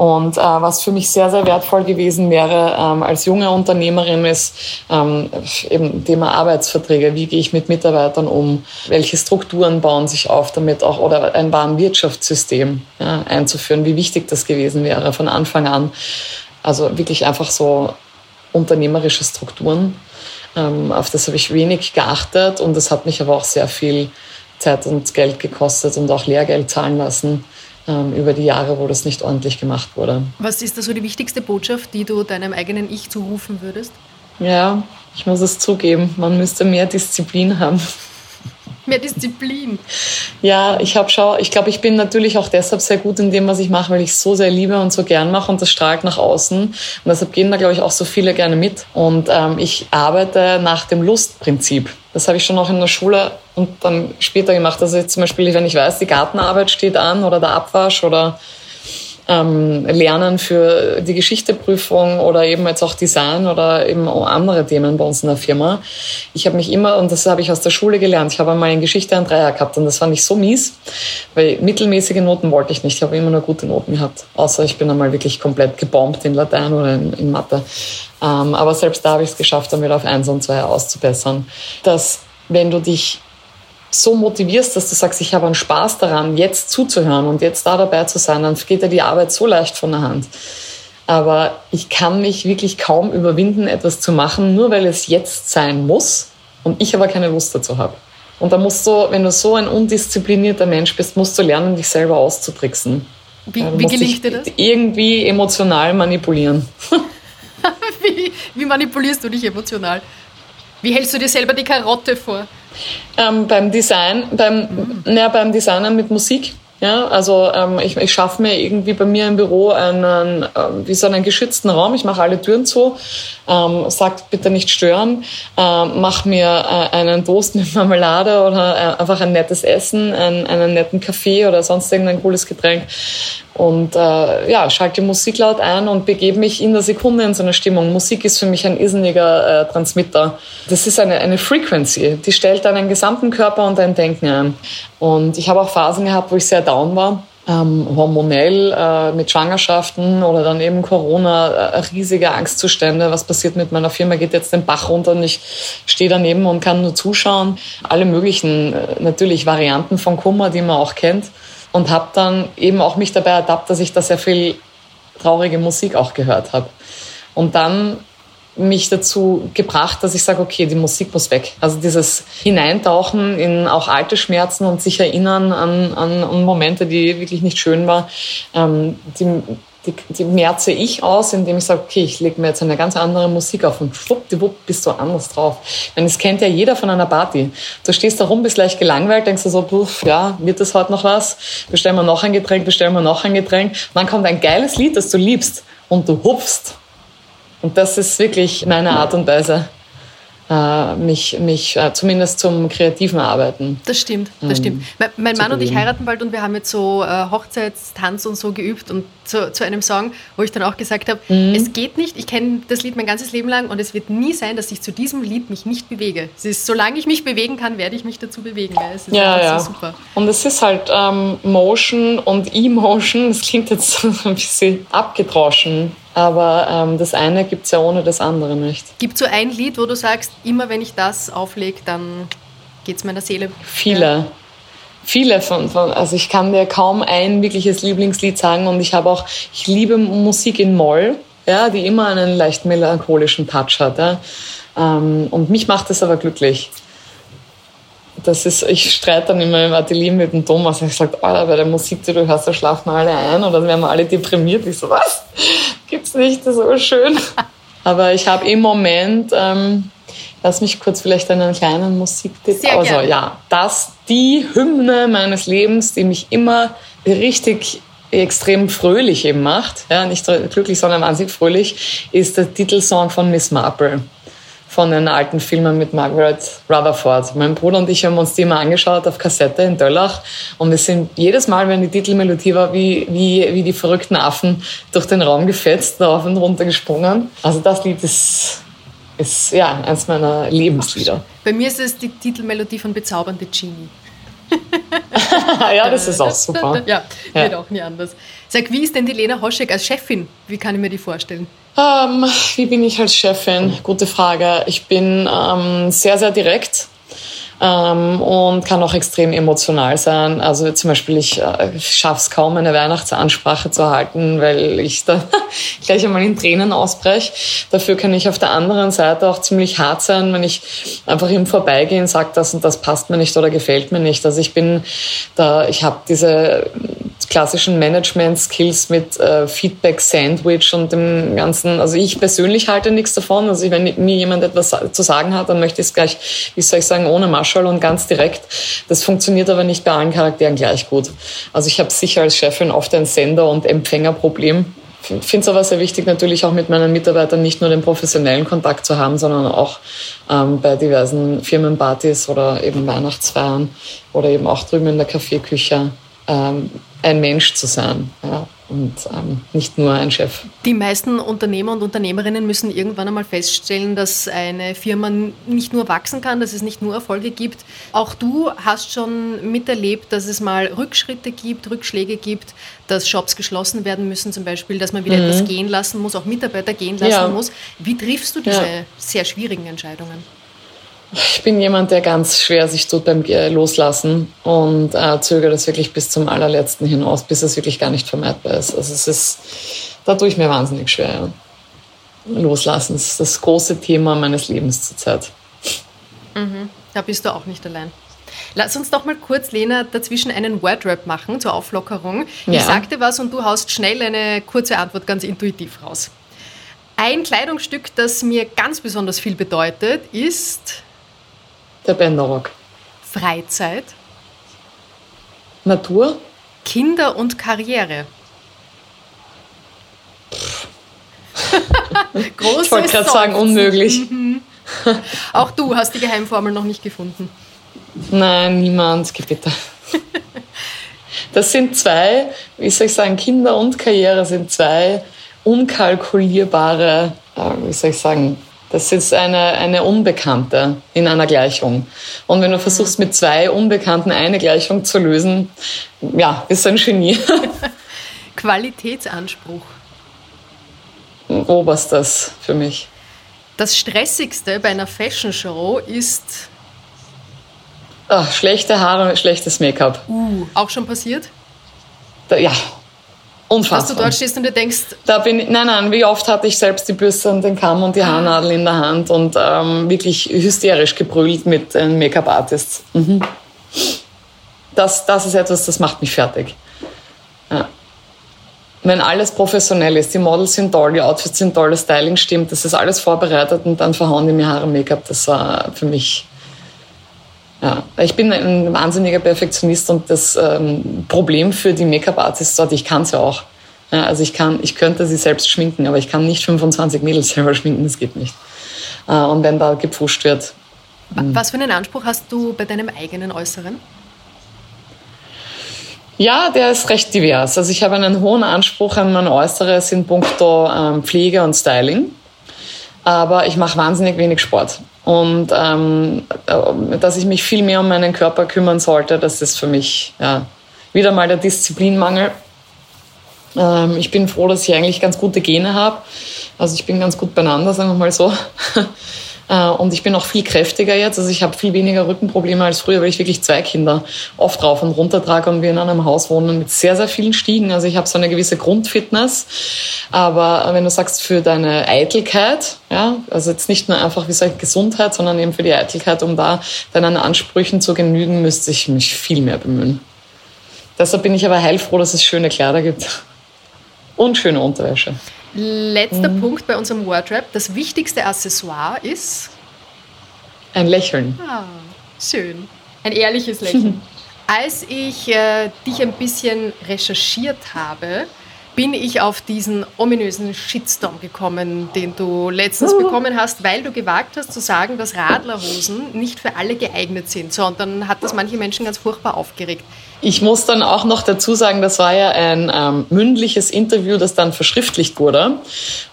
Und äh, was für mich sehr, sehr wertvoll gewesen wäre ähm, als junge Unternehmerin ist ähm, eben Thema Arbeitsverträge. Wie gehe ich mit Mitarbeitern um? Welche Strukturen bauen sich auf damit auch oder ein Warenwirtschaftssystem ja, einzuführen? Wie wichtig das gewesen wäre von Anfang an. Also wirklich einfach so unternehmerische Strukturen. Ähm, auf das habe ich wenig geachtet und das hat mich aber auch sehr viel Zeit und Geld gekostet und auch Lehrgeld zahlen lassen ähm, über die Jahre, wo das nicht ordentlich gemacht wurde. Was ist da so die wichtigste Botschaft, die du deinem eigenen Ich zurufen würdest? Ja, ich muss es zugeben, man müsste mehr Disziplin haben. Mehr Disziplin. Ja, ich habe schau, ich glaube, ich bin natürlich auch deshalb sehr gut in dem, was ich mache, weil ich es so sehr liebe und so gern mache und das strahlt nach außen. Und deshalb gehen da, glaube ich, auch so viele gerne mit. Und ähm, ich arbeite nach dem Lustprinzip. Das habe ich schon auch in der Schule und dann später gemacht. Also jetzt zum Beispiel, wenn ich weiß, die Gartenarbeit steht an oder der Abwasch oder ähm, Lernen für die Geschichteprüfung oder eben jetzt auch Design oder eben andere Themen bei uns in der Firma. Ich habe mich immer, und das habe ich aus der Schule gelernt, ich habe einmal in Geschichte einen Dreier gehabt und das fand ich so mies, weil mittelmäßige Noten wollte ich nicht. Ich habe immer nur gute Noten gehabt, außer ich bin einmal wirklich komplett gebombt in Latein oder in, in Mathe. Ähm, aber selbst da habe ich es geschafft, dann wieder auf eins und zwei auszubessern. Dass wenn du dich so motivierst, dass du sagst, ich habe einen Spaß daran, jetzt zuzuhören und jetzt da dabei zu sein, dann geht dir die Arbeit so leicht von der Hand. Aber ich kann mich wirklich kaum überwinden, etwas zu machen, nur weil es jetzt sein muss und ich aber keine Lust dazu habe. Und da musst du, wenn du so ein undisziplinierter Mensch bist, musst du lernen, dich selber auszutricksen. Wie, wie gelingt dir das? Irgendwie emotional manipulieren. [LAUGHS] wie, wie manipulierst du dich emotional? Wie hältst du dir selber die Karotte vor? Ähm, beim Design, beim, mhm. naja, beim Designen mit Musik. Ja, also ähm, ich, ich schaffe mir irgendwie bei mir im Büro einen, äh, wie so einen geschützten Raum. Ich mache alle Türen zu, ähm, sagt bitte nicht stören, äh, mach mir äh, einen Toast mit Marmelade oder äh, einfach ein nettes Essen, ein, einen netten Kaffee oder sonst irgendein cooles Getränk und äh, ja, schalte Musik laut ein und begebe mich in der Sekunde in so eine Stimmung. Musik ist für mich ein irrsinniger äh, Transmitter. Das ist eine, eine Frequency, die stellt deinen gesamten Körper und dein Denken ein. Und ich habe auch Phasen gehabt, wo ich sehr down war. Ähm, hormonell äh, mit Schwangerschaften oder dann eben Corona, äh, riesige Angstzustände. Was passiert mit meiner Firma? Geht jetzt den Bach runter und ich stehe daneben und kann nur zuschauen. Alle möglichen, äh, natürlich Varianten von Kummer, die man auch kennt und habe dann eben auch mich dabei ertappt, dass ich da sehr viel traurige Musik auch gehört habe. Und dann mich dazu gebracht, dass ich sage, okay, die Musik muss weg. Also dieses Hineintauchen in auch alte Schmerzen und sich erinnern an, an, an Momente, die wirklich nicht schön waren, ähm, die, die, die merze ich aus, indem ich sage, okay, ich lege mir jetzt eine ganz andere Musik auf und schwuppdiwupp bist du anders drauf. Denn es kennt ja jeder von einer Party. Du stehst da rum, bist leicht gelangweilt, denkst du so, puff, ja, wird das heute noch was? Bestellen wir noch ein Getränk, bestellen wir noch ein Getränk. Dann kommt ein geiles Lied, das du liebst und du hupfst. Und das ist wirklich meine Art und Weise äh, mich, mich äh, zumindest zum kreativen Arbeiten. Das stimmt, das ähm, stimmt. Mein, mein Mann und ich heiraten bald und wir haben jetzt so äh, Hochzeitstanz und so geübt und zu, zu einem Song, wo ich dann auch gesagt habe, mhm. es geht nicht, ich kenne das Lied mein ganzes Leben lang und es wird nie sein, dass ich zu diesem Lied mich nicht bewege. Es ist, solange ich mich bewegen kann, werde ich mich dazu bewegen. Weil es ist ja, ja. So super. Und es ist halt ähm, Motion und Emotion, [LAUGHS] das klingt jetzt [LAUGHS] ein bisschen abgedroschen. Aber ähm, das eine gibt es ja ohne das andere nicht. Gibt es so ein Lied, wo du sagst, immer wenn ich das auflege, dann geht es meiner Seele? Viele. Ja. Viele von, von, also ich kann dir kaum ein wirkliches Lieblingslied sagen und ich habe auch, ich liebe Musik in Moll, ja, die immer einen leicht melancholischen Touch hat. Ja. Ähm, und mich macht das aber glücklich das ist, ich streite dann immer im Atelier mit dem Thomas. Ich sage, oh, bei der Musik, die du hörst, da schlafen wir alle ein oder werden wir alle deprimiert. Ich so, was? Gibt's nicht, ist aber schön. [LAUGHS] Aber ich habe im Moment, ähm, lass mich kurz vielleicht einen kleinen Musiktipp. Sehr also, gerne. ja, das, die Hymne meines Lebens, die mich immer richtig extrem fröhlich eben macht, ja, nicht glücklich, sondern wahnsinnig fröhlich, ist der Titelsong von Miss Marple von den alten Filmen mit Margaret Rutherford. Mein Bruder und ich haben uns die mal angeschaut auf Kassette in Döllach und es sind jedes Mal, wenn die Titelmelodie war, wie, wie, wie die verrückten Affen durch den Raum gefetzt, rauf und runter gesprungen. Also das Lied ist, ist ja eins meiner Lebenslieder. Bei mir ist es die Titelmelodie von Bezaubernde Genie. [LAUGHS] ja, das ist auch super. Ja, wird ja. auch nie anders. Sag, wie ist denn die Lena Hoschek als Chefin? Wie kann ich mir die vorstellen? Ähm, wie bin ich als Chefin? Gute Frage. Ich bin ähm, sehr, sehr direkt ähm, und kann auch extrem emotional sein. Also zum Beispiel, ich äh, schaffe es kaum, eine Weihnachtsansprache zu halten, weil ich da [LAUGHS] gleich einmal in Tränen ausbreche. Dafür kann ich auf der anderen Seite auch ziemlich hart sein, wenn ich einfach im Vorbeigehen sage, das und das passt mir nicht oder gefällt mir nicht. Also ich bin da, ich habe diese klassischen Management-Skills mit äh, Feedback-Sandwich und dem ganzen. Also ich persönlich halte nichts davon. Also wenn mir jemand etwas zu sagen hat, dann möchte ich es gleich, wie soll ich sagen, ohne Masche Marschall und ganz direkt. Das funktioniert aber nicht bei allen Charakteren gleich gut. Also ich habe sicher als Chefin oft ein Sender- und Empfängerproblem. Ich finde es aber sehr wichtig, natürlich auch mit meinen Mitarbeitern nicht nur den professionellen Kontakt zu haben, sondern auch ähm, bei diversen Firmenpartys oder eben Weihnachtsfeiern oder eben auch drüben in der Kaffeeküche ähm, ein Mensch zu sein. Ja und ähm, nicht nur ein Chef. Die meisten Unternehmer und Unternehmerinnen müssen irgendwann einmal feststellen, dass eine Firma nicht nur wachsen kann, dass es nicht nur Erfolge gibt. Auch du hast schon miterlebt, dass es mal Rückschritte gibt, Rückschläge gibt, dass Shops geschlossen werden müssen zum Beispiel, dass man wieder mhm. etwas gehen lassen muss, auch Mitarbeiter gehen lassen ja. muss. Wie triffst du diese ja. sehr schwierigen Entscheidungen? Ich bin jemand, der ganz schwer sich tut beim Loslassen und äh, zögere das wirklich bis zum allerletzten hinaus, bis es wirklich gar nicht vermeidbar ist. Also es ist, da tue ich mir wahnsinnig schwer. Ja. Loslassen ist das große Thema meines Lebens zurzeit. Mhm. Da bist du auch nicht allein. Lass uns doch mal kurz, Lena, dazwischen einen Wordrap machen zur Auflockerung. Ja. Ich sagte was und du haust schnell eine kurze Antwort ganz intuitiv raus. Ein Kleidungsstück, das mir ganz besonders viel bedeutet, ist der Bänderrock. Freizeit. Natur. Kinder und Karriere. Große [LAUGHS] ich wollte gerade sagen, unmöglich. Mhm. Auch du hast die Geheimformel noch nicht gefunden. Nein, niemand. Bitte. Das sind zwei, wie soll ich sagen, Kinder und Karriere sind zwei unkalkulierbare, äh, wie soll ich sagen, das ist eine, eine Unbekannte in einer Gleichung. Und wenn du versuchst, mit zwei Unbekannten eine Gleichung zu lösen, ja, bist du ein Genie. [LAUGHS] Qualitätsanspruch. Oberstes für mich. Das Stressigste bei einer Fashion Show ist. Ach, schlechte Haare, schlechtes Make-up. Uh, auch schon passiert? Da, ja, Unfassbar. Dass du dort stehst und dir denkst. Da bin ich, nein, nein, wie oft hatte ich selbst die Bürste und den Kamm und die Haarnadel in der Hand und ähm, wirklich hysterisch gebrüllt mit den Make-up-Artists. Mhm. Das, das ist etwas, das macht mich fertig. Ja. Wenn alles professionell ist, die Models sind toll, die Outfits sind toll, das Styling stimmt, das ist alles vorbereitet und dann verhauen die mir Haare Make-up, das war für mich ja, ich bin ein wahnsinniger Perfektionist und das ähm, Problem für die Make-up-Artists dort, ich kann es ja auch. Ja, also ich kann, ich könnte sie selbst schminken, aber ich kann nicht 25 Mädels [LAUGHS] selber schminken, das geht nicht. Äh, und wenn da gepfuscht wird. Hm. Was für einen Anspruch hast du bei deinem eigenen Äußeren? Ja, der ist recht divers. Also ich habe einen hohen Anspruch an mein Äußeres in puncto ähm, Pflege und Styling. Aber ich mache wahnsinnig wenig Sport. Und ähm, dass ich mich viel mehr um meinen Körper kümmern sollte, das ist für mich ja, wieder mal der Disziplinmangel. Ähm, ich bin froh, dass ich eigentlich ganz gute Gene habe. Also ich bin ganz gut beieinander, sagen wir mal so. [LAUGHS] Äh, und ich bin auch viel kräftiger jetzt. Also ich habe viel weniger Rückenprobleme als früher, weil ich wirklich zwei Kinder oft rauf und runter trage und wir in einem Haus wohnen mit sehr, sehr vielen Stiegen. Also ich habe so eine gewisse Grundfitness. Aber wenn du sagst, für deine Eitelkeit, ja, also jetzt nicht nur einfach wie gesagt Gesundheit, sondern eben für die Eitelkeit, um da deinen Ansprüchen zu genügen, müsste ich mich viel mehr bemühen. Deshalb bin ich aber heilfroh, dass es schöne Kleider gibt. Und schöne Unterwäsche. Letzter mhm. Punkt bei unserem Wordrap. Das wichtigste Accessoire ist? Ein Lächeln. Ah, schön. Ein ehrliches Lächeln. [LAUGHS] Als ich äh, dich ein bisschen recherchiert habe, bin ich auf diesen ominösen Shitstorm gekommen, den du letztens [LAUGHS] bekommen hast, weil du gewagt hast zu sagen, dass Radlerhosen nicht für alle geeignet sind. So, und dann hat das manche Menschen ganz furchtbar aufgeregt. Ich muss dann auch noch dazu sagen, das war ja ein ähm, mündliches Interview, das dann verschriftlicht wurde.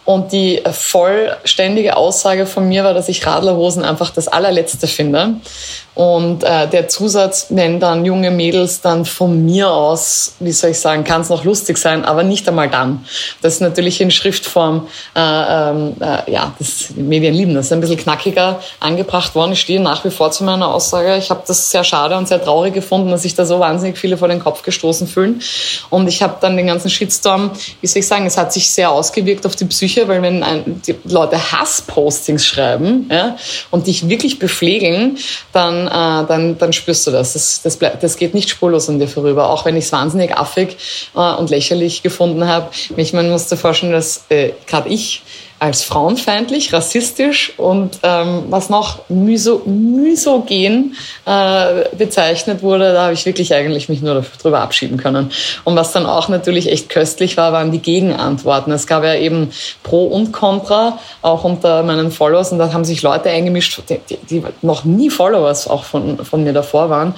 Und die vollständige Aussage von mir war, dass ich Radlerhosen einfach das allerletzte finde. Und äh, der Zusatz, wenn dann junge Mädels dann von mir aus, wie soll ich sagen, kann es noch lustig sein, aber nicht einmal dann. Das ist natürlich in Schriftform, äh, ähm, äh, ja, das die Medien lieben das, ist ein bisschen knackiger angebracht worden. Ich stehe nach wie vor zu meiner Aussage. Ich habe das sehr schade und sehr traurig gefunden, dass sich da so wahnsinnig viele vor den Kopf gestoßen fühlen. Und ich habe dann den ganzen Shitstorm, wie soll ich sagen, es hat sich sehr ausgewirkt auf die Psyche, weil wenn ein, die Leute Hasspostings schreiben ja, und dich wirklich beflegeln, dann äh, dann, dann spürst du das. Das, das, bleib, das geht nicht spurlos an dir vorüber, auch wenn ich es wahnsinnig affig äh, und lächerlich gefunden habe. Ich meine, musst dir vorstellen, dass äh, gerade ich als frauenfeindlich, rassistisch und ähm, was noch myso, misogen äh, bezeichnet wurde, da habe ich wirklich eigentlich mich nur darüber abschieben können. Und was dann auch natürlich echt köstlich war, waren die Gegenantworten. Es gab ja eben Pro und Contra, auch unter meinen Followers und da haben sich Leute eingemischt, die, die noch nie Followers auch von, von mir davor waren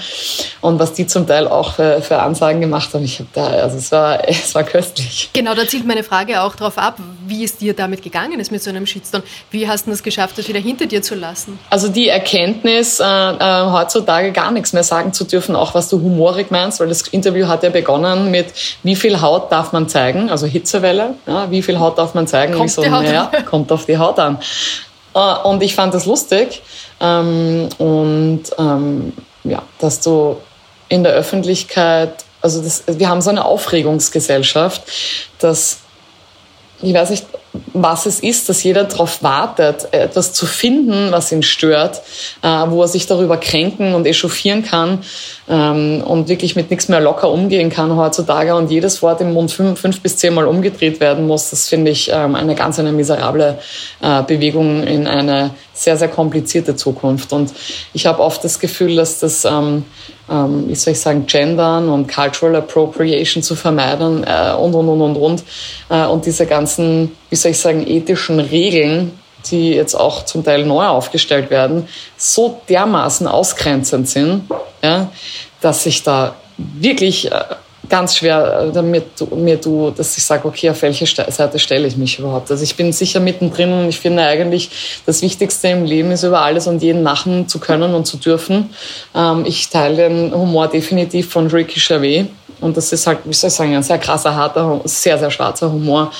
und was die zum Teil auch für, für Ansagen gemacht haben. Ich habe da, also es war, [LAUGHS] es war köstlich. Genau, da zielt meine Frage auch darauf ab, wie ist dir damit gegangen? Gegangen ist mit so einem Shitstorm. Wie hast du es geschafft, das wieder hinter dir zu lassen? Also die Erkenntnis, äh, äh, heutzutage gar nichts mehr sagen zu dürfen, auch was du humorig meinst, weil das Interview hat ja begonnen mit, wie viel Haut darf man zeigen, also Hitzewelle, ja, wie viel Haut darf man zeigen? Kommt, so, naja, [LAUGHS] kommt auf die Haut an. Äh, und ich fand das lustig ähm, und ähm, ja, dass du in der Öffentlichkeit, also das, wir haben so eine Aufregungsgesellschaft, dass ich weiß nicht, was es ist, dass jeder darauf wartet, etwas zu finden, was ihn stört, äh, wo er sich darüber kränken und echauffieren kann ähm, und wirklich mit nichts mehr locker umgehen kann heutzutage und jedes Wort im Mund fünf, fünf bis zehnmal umgedreht werden muss. Das finde ich ähm, eine ganz eine miserable äh, Bewegung in eine sehr, sehr komplizierte Zukunft. Und ich habe oft das Gefühl, dass das ähm, wie soll ich sagen, Gendern und Cultural Appropriation zu vermeiden äh, und, und, und, und, und. Äh, und diese ganzen, wie soll ich sagen, ethischen Regeln, die jetzt auch zum Teil neu aufgestellt werden, so dermaßen ausgrenzend sind, ja, dass ich da wirklich äh, ganz schwer äh, damit mir du, dass ich sage, okay, auf welche Seite stelle ich mich überhaupt? Also ich bin sicher mittendrin und ich finde eigentlich, das Wichtigste im Leben ist über alles und jeden lachen zu können und zu dürfen. Ähm, ich teile den Humor definitiv von Ricky Gervais. Und das ist halt, wie soll ich sagen, ein sehr krasser, harter, sehr, sehr schwarzer Humor,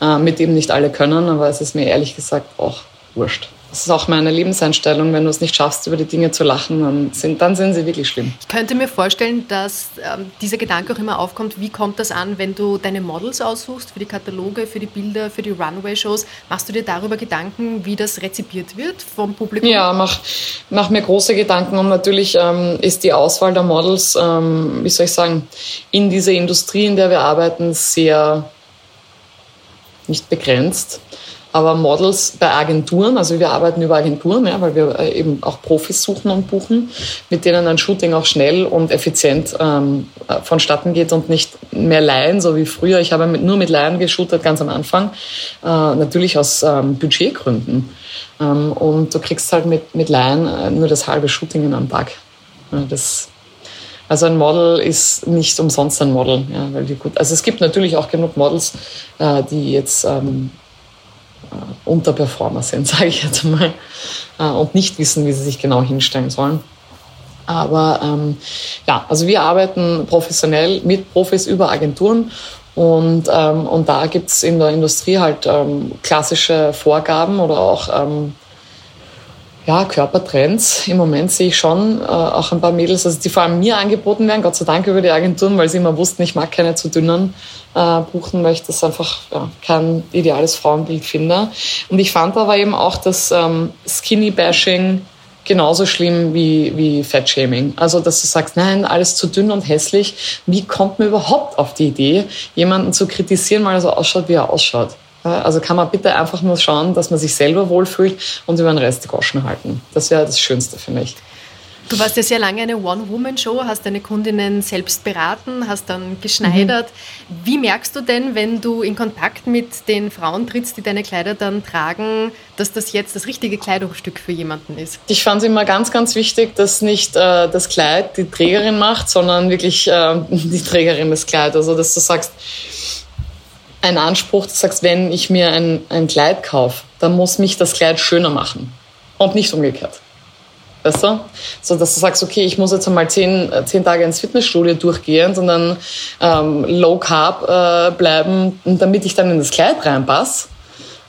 äh, mit dem nicht alle können, aber es ist mir ehrlich gesagt auch wurscht. Das ist auch meine Lebenseinstellung. Wenn du es nicht schaffst, über die Dinge zu lachen, dann sind, dann sind sie wirklich schlimm. Ich könnte mir vorstellen, dass ähm, dieser Gedanke auch immer aufkommt, wie kommt das an, wenn du deine Models aussuchst für die Kataloge, für die Bilder, für die Runway-Shows. Machst du dir darüber Gedanken, wie das rezipiert wird vom Publikum? Ja, mach, mach mir große Gedanken. Und natürlich ähm, ist die Auswahl der Models, ähm, wie soll ich sagen, in dieser Industrie, in der wir arbeiten, sehr nicht begrenzt aber Models bei Agenturen, also wir arbeiten über Agenturen, ja, weil wir äh, eben auch Profis suchen und buchen, mit denen ein Shooting auch schnell und effizient ähm, äh, vonstatten geht und nicht mehr Laien, so wie früher. Ich habe mit, nur mit Laien geshootet ganz am Anfang, äh, natürlich aus ähm, Budgetgründen. Ähm, und du kriegst halt mit, mit Laien äh, nur das halbe Shooting am Tag. Ja, das also ein Model ist nicht umsonst ein Model, ja, weil die gut. Also es gibt natürlich auch genug Models, äh, die jetzt ähm, äh, Unterperformer sind, [LAUGHS] sage ich jetzt mal, äh, und nicht wissen, wie sie sich genau hinstellen sollen. Aber ähm, ja, also wir arbeiten professionell mit Profis über Agenturen und, ähm, und da gibt's in der Industrie halt ähm, klassische Vorgaben oder auch ähm, ja, Körpertrends. Im Moment sehe ich schon äh, auch ein paar Mädels, also die vor allem mir angeboten werden, Gott sei Dank über die Agenturen, weil sie immer wussten, ich mag keine zu dünnen äh, buchen, weil ich das einfach ja, kein ideales Frauenbild finde. Und ich fand aber eben auch das ähm, Skinny-Bashing genauso schlimm wie, wie Fettshaming. Also, dass du sagst, nein, alles zu dünn und hässlich. Wie kommt man überhaupt auf die Idee, jemanden zu kritisieren, weil er so ausschaut, wie er ausschaut? Also kann man bitte einfach nur schauen, dass man sich selber wohlfühlt und über den Rest die Goschen halten. Das wäre das Schönste für mich. Du warst ja sehr lange eine One-Woman-Show, hast deine Kundinnen selbst beraten, hast dann geschneidert. Mhm. Wie merkst du denn, wenn du in Kontakt mit den Frauen trittst, die deine Kleider dann tragen, dass das jetzt das richtige Kleidungsstück für jemanden ist? Ich fand es immer ganz, ganz wichtig, dass nicht äh, das Kleid die Trägerin macht, sondern wirklich äh, [LAUGHS] die Trägerin des Kleids. Also, dass du sagst, ein Anspruch, du sagst, wenn ich mir ein, ein Kleid kaufe, dann muss mich das Kleid schöner machen und nicht umgekehrt. Weißt du? So, dass du sagst, okay, ich muss jetzt einmal zehn, zehn Tage ins Fitnessstudio durchgehen, sondern ähm, low carb äh, bleiben, damit ich dann in das Kleid reinpasse.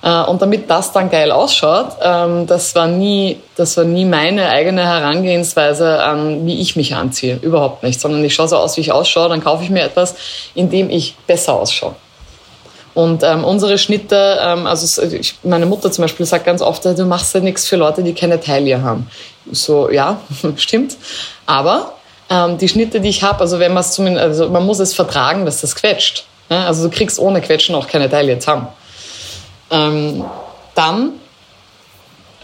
Äh, und damit das dann geil ausschaut, ähm, das war nie, das war nie meine eigene Herangehensweise an, wie ich mich anziehe. Überhaupt nicht. Sondern ich schaue so aus, wie ich ausschaue, dann kaufe ich mir etwas, in dem ich besser ausschaue. Und ähm, unsere Schnitte, ähm, also ich, meine Mutter zum Beispiel sagt ganz oft, du machst ja nichts für Leute, die keine Taille haben. So, ja, [LAUGHS] stimmt. Aber ähm, die Schnitte, die ich habe, also wenn man es zumindest, also man muss es vertragen, dass das quetscht. Ja? Also du kriegst ohne Quetschen auch keine Taille zusammen. Ähm, dann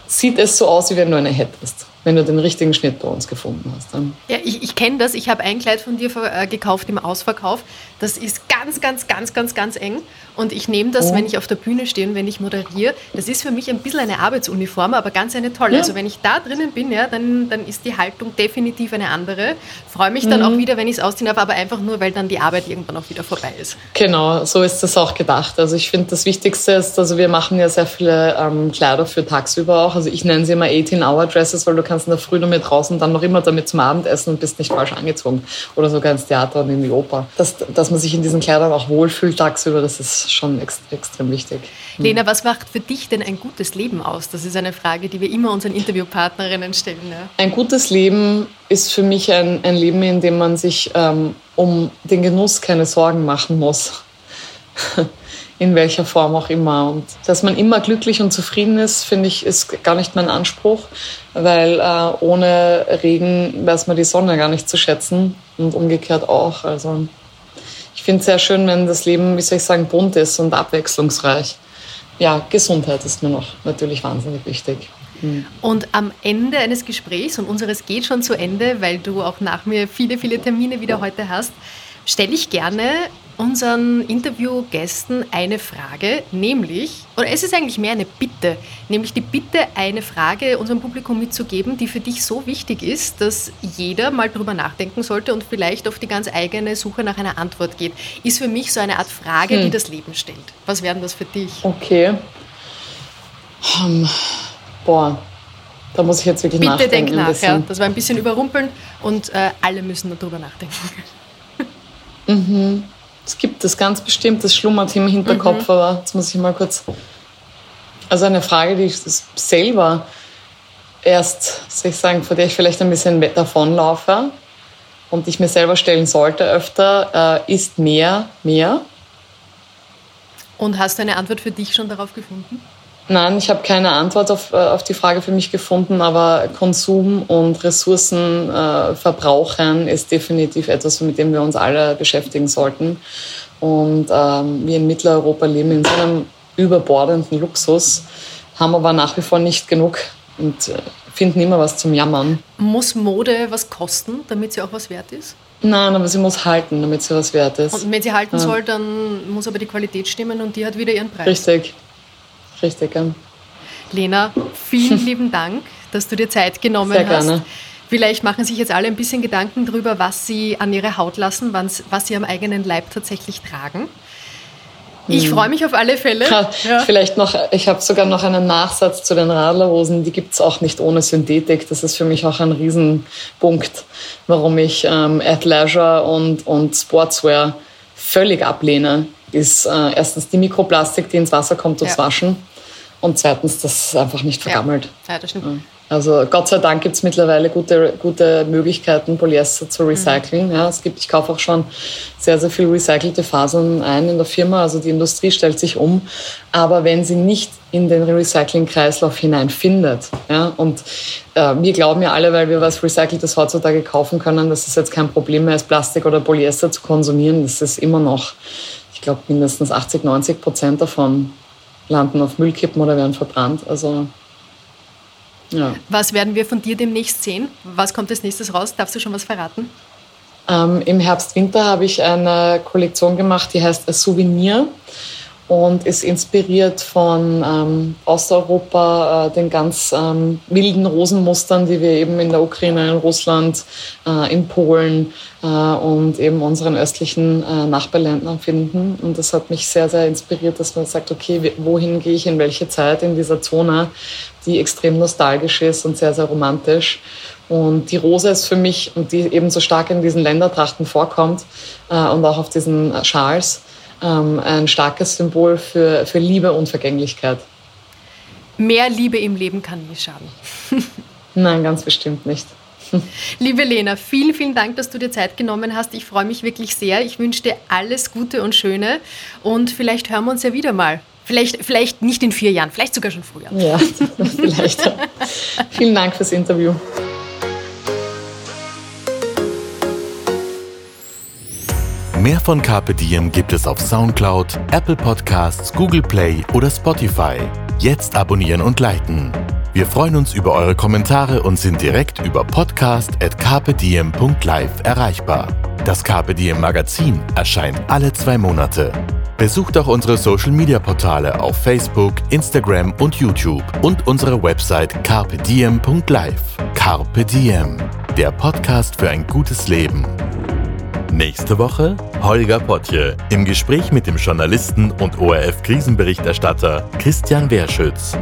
sieht es so aus, wie wenn du eine hättest wenn du den richtigen Schnitt bei uns gefunden hast. Ja, ich, ich kenne das. Ich habe ein Kleid von dir äh, gekauft im Ausverkauf. Das ist ganz, ganz, ganz, ganz, ganz eng. Und ich nehme das, oh. wenn ich auf der Bühne stehe und wenn ich moderiere. Das ist für mich ein bisschen eine Arbeitsuniform, aber ganz eine tolle. Ja. Also wenn ich da drinnen bin, ja, dann, dann ist die Haltung definitiv eine andere. Freue mich dann mhm. auch wieder, wenn ich es ausziehen darf, aber einfach nur, weil dann die Arbeit irgendwann auch wieder vorbei ist. Genau, so ist das auch gedacht. Also ich finde, das Wichtigste ist, also wir machen ja sehr viele ähm, Kleider für tagsüber auch. Also ich nenne sie immer 18-Hour-Dresses, weil du kannst in der Früh nur mit draußen dann noch immer damit zum Abendessen und bist nicht falsch angezogen. Oder sogar ins Theater und in die Oper. Dass, dass man sich in diesen Kleidern auch wohlfühlt tagsüber, das ist schon extrem, extrem wichtig. Lena, was macht für dich denn ein gutes Leben aus? Das ist eine Frage, die wir immer unseren Interviewpartnerinnen stellen. Ja. Ein gutes Leben ist für mich ein, ein Leben, in dem man sich ähm, um den Genuss keine Sorgen machen muss. [LAUGHS] in welcher Form auch immer. Und dass man immer glücklich und zufrieden ist, finde ich, ist gar nicht mein Anspruch, weil äh, ohne Regen weiß man die Sonne gar nicht zu schätzen und umgekehrt auch. Also finde es sehr schön, wenn das Leben, wie soll ich sagen, bunt ist und abwechslungsreich. Ja, Gesundheit ist mir noch natürlich wahnsinnig wichtig. Hm. Und am Ende eines Gesprächs, und unseres geht schon zu Ende, weil du auch nach mir viele, viele Termine wieder heute hast, stelle ich gerne unseren Interviewgästen eine Frage, nämlich, oder es ist eigentlich mehr eine Bitte, nämlich die Bitte, eine Frage unserem Publikum mitzugeben, die für dich so wichtig ist, dass jeder mal drüber nachdenken sollte und vielleicht auf die ganz eigene Suche nach einer Antwort geht. Ist für mich so eine Art Frage, hm. die das Leben stellt. Was wären das für dich? Okay. Um, boah, da muss ich jetzt wirklich Bitte nachdenken. Bitte denk nach, ja. Das war ein bisschen überrumpelnd und äh, alle müssen darüber nachdenken. Mhm. Es gibt das ganz bestimmt, das schlummert im Hinterkopf, mhm. aber jetzt muss ich mal kurz. Also eine Frage, die ich selber erst, soll ich sagen, vor der ich vielleicht ein bisschen davonlaufe und ich mir selber stellen sollte öfter, äh, ist mehr mehr? Und hast du eine Antwort für dich schon darauf gefunden? Nein, ich habe keine Antwort auf, äh, auf die Frage für mich gefunden, aber Konsum und Ressourcenverbrauchen äh, ist definitiv etwas, mit dem wir uns alle beschäftigen sollten. Und ähm, wir in Mitteleuropa leben in so einem überbordenden Luxus, haben aber nach wie vor nicht genug und äh, finden immer was zum Jammern. Muss Mode was kosten, damit sie auch was wert ist? Nein, aber sie muss halten, damit sie was wert ist. Und wenn sie halten ja. soll, dann muss aber die Qualität stimmen und die hat wieder ihren Preis. Richtig. Richtig, ja. Lena, vielen lieben Dank, dass du dir Zeit genommen Sehr hast. Gerne. Vielleicht machen sich jetzt alle ein bisschen Gedanken darüber, was sie an ihre Haut lassen, was sie am eigenen Leib tatsächlich tragen. Ich hm. freue mich auf alle Fälle. Ja. Vielleicht noch, ich habe sogar noch einen Nachsatz zu den Radlerhosen. Die gibt es auch nicht ohne Synthetik. Das ist für mich auch ein Riesenpunkt, warum ich ähm, Athleisure und, und Sportswear völlig ablehne ist äh, erstens die Mikroplastik, die ins Wasser kommt durchs ja. Waschen und zweitens, dass es einfach nicht vergammelt. Ja, ja das stimmt. Also Gott sei Dank gibt es mittlerweile gute, gute Möglichkeiten, Polyester zu recyceln. Mhm. Ja, es gibt, ich kaufe auch schon sehr, sehr viel recycelte Fasern ein in der Firma. Also die Industrie stellt sich um. Aber wenn sie nicht in den Recycling-Kreislauf hineinfindet, ja, und äh, wir glauben ja alle, weil wir was Recyceltes heutzutage kaufen können, dass es jetzt kein Problem mehr ist, Plastik oder Polyester zu konsumieren. Das ist immer noch ich glaube, mindestens 80, 90 Prozent davon landen auf Müllkippen oder werden verbrannt. Also Ja. Was werden wir von dir demnächst sehen? Was kommt als nächstes raus? Darfst du schon was verraten? Ähm, Im Herbst, Winter habe ich eine Kollektion gemacht, die heißt A Souvenir und ist inspiriert von ähm, Osteuropa, äh, den ganz ähm, milden Rosenmustern, die wir eben in der Ukraine, in Russland, äh, in Polen äh, und eben unseren östlichen äh, Nachbarländern finden. Und das hat mich sehr, sehr inspiriert, dass man sagt, okay, wohin gehe ich in welche Zeit in dieser Zone, die extrem nostalgisch ist und sehr, sehr romantisch. Und die Rose ist für mich, und die eben so stark in diesen Ländertrachten vorkommt äh, und auch auf diesen Schals, ähm, ein starkes Symbol für, für Liebe und Vergänglichkeit. Mehr Liebe im Leben kann nie schaden. [LAUGHS] Nein, ganz bestimmt nicht. [LAUGHS] Liebe Lena, vielen, vielen Dank, dass du dir Zeit genommen hast. Ich freue mich wirklich sehr. Ich wünsche dir alles Gute und Schöne und vielleicht hören wir uns ja wieder mal. Vielleicht, vielleicht nicht in vier Jahren, vielleicht sogar schon früher. Ja, [LAUGHS] vielleicht. vielen Dank fürs Interview. Mehr von Carpe Diem gibt es auf Soundcloud, Apple Podcasts, Google Play oder Spotify. Jetzt abonnieren und liken. Wir freuen uns über eure Kommentare und sind direkt über podcast.carpediem.live erreichbar. Das Carpe Diem Magazin erscheint alle zwei Monate. Besucht auch unsere Social Media Portale auf Facebook, Instagram und YouTube und unsere Website carpediem.live. Carpe Diem, der Podcast für ein gutes Leben. Nächste Woche Holger Potje im Gespräch mit dem Journalisten und ORF-Krisenberichterstatter Christian Wehrschütz.